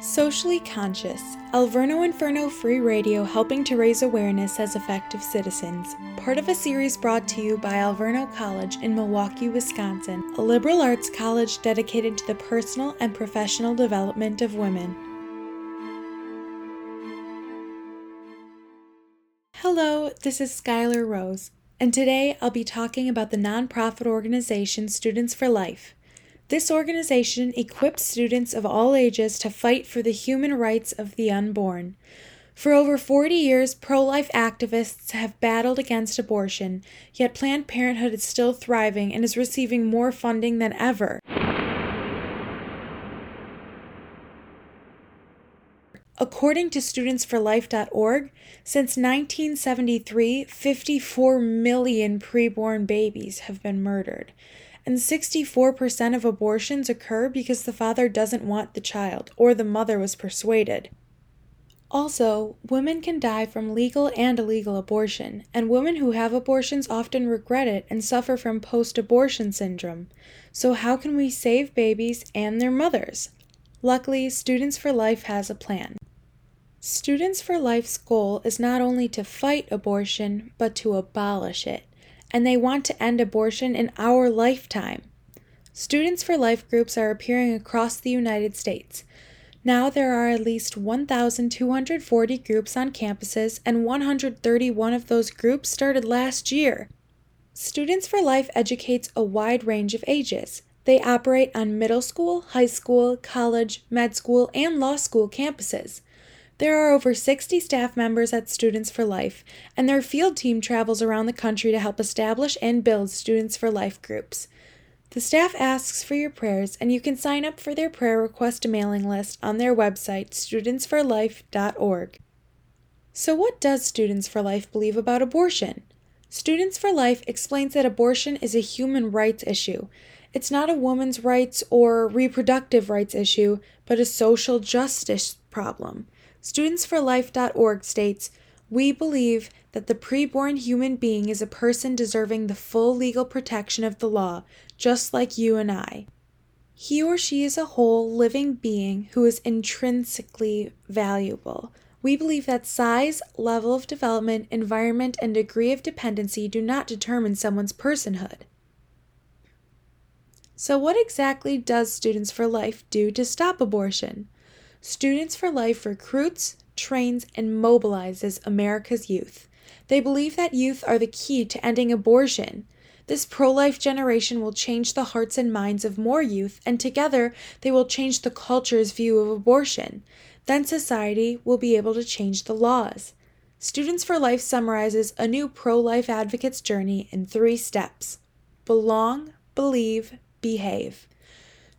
Socially Conscious, Alverno Inferno Free Radio helping to raise awareness as effective citizens, part of a series brought to you by Alverno College in Milwaukee, Wisconsin, a liberal arts college dedicated to the personal and professional development of women. Hello, this is Skylar Rose, and today I'll be talking about the nonprofit organization Students for Life. This organization equips students of all ages to fight for the human rights of the unborn. For over 40 years, pro life activists have battled against abortion, yet Planned Parenthood is still thriving and is receiving more funding than ever. According to StudentsForLife.org, since 1973, 54 million preborn babies have been murdered and 64% of abortions occur because the father doesn't want the child or the mother was persuaded. Also, women can die from legal and illegal abortion, and women who have abortions often regret it and suffer from post abortion syndrome. So, how can we save babies and their mothers? Luckily, Students for Life has a plan. Students for Life's goal is not only to fight abortion, but to abolish it and they want to end abortion in our lifetime. Students for Life groups are appearing across the United States. Now there are at least 1,240 groups on campuses, and 131 of those groups started last year. Students for Life educates a wide range of ages. They operate on middle school, high school, college, med school, and law school campuses. There are over 60 staff members at Students for Life, and their field team travels around the country to help establish and build Students for Life groups. The staff asks for your prayers, and you can sign up for their prayer request mailing list on their website, studentsforlife.org. So, what does Students for Life believe about abortion? Students for Life explains that abortion is a human rights issue. It's not a woman's rights or reproductive rights issue, but a social justice problem. Studentsforlife.org states, We believe that the preborn human being is a person deserving the full legal protection of the law, just like you and I. He or she is a whole, living being who is intrinsically valuable. We believe that size, level of development, environment, and degree of dependency do not determine someone's personhood. So, what exactly does Students for Life do to stop abortion? Students for Life recruits, trains, and mobilizes America's youth. They believe that youth are the key to ending abortion. This pro life generation will change the hearts and minds of more youth, and together they will change the culture's view of abortion. Then society will be able to change the laws. Students for Life summarizes a new pro life advocate's journey in three steps belong, believe, behave.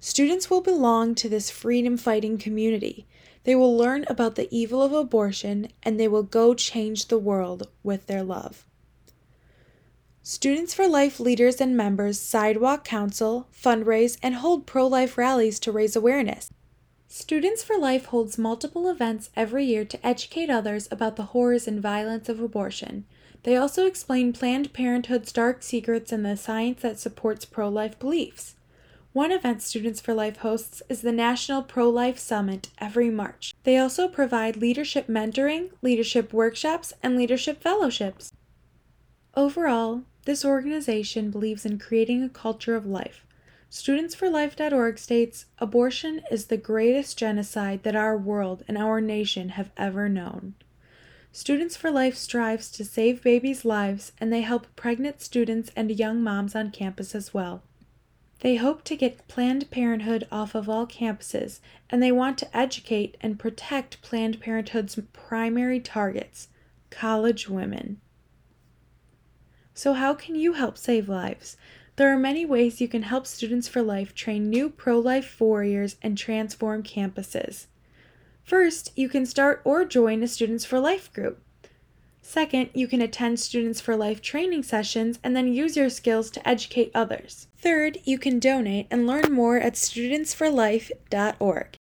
Students will belong to this freedom fighting community. They will learn about the evil of abortion and they will go change the world with their love. Students for Life leaders and members sidewalk counsel, fundraise, and hold pro life rallies to raise awareness. Students for Life holds multiple events every year to educate others about the horrors and violence of abortion. They also explain Planned Parenthood's dark secrets and the science that supports pro life beliefs. One event Students for Life hosts is the National Pro Life Summit every March. They also provide leadership mentoring, leadership workshops, and leadership fellowships. Overall, this organization believes in creating a culture of life. StudentsForLife.org states abortion is the greatest genocide that our world and our nation have ever known. Students for Life strives to save babies' lives and they help pregnant students and young moms on campus as well. They hope to get Planned Parenthood off of all campuses, and they want to educate and protect Planned Parenthood's primary targets college women. So, how can you help save lives? There are many ways you can help Students for Life train new pro life warriors and transform campuses. First, you can start or join a Students for Life group. Second, you can attend Students for Life training sessions and then use your skills to educate others. Third, you can donate and learn more at studentsforlife.org.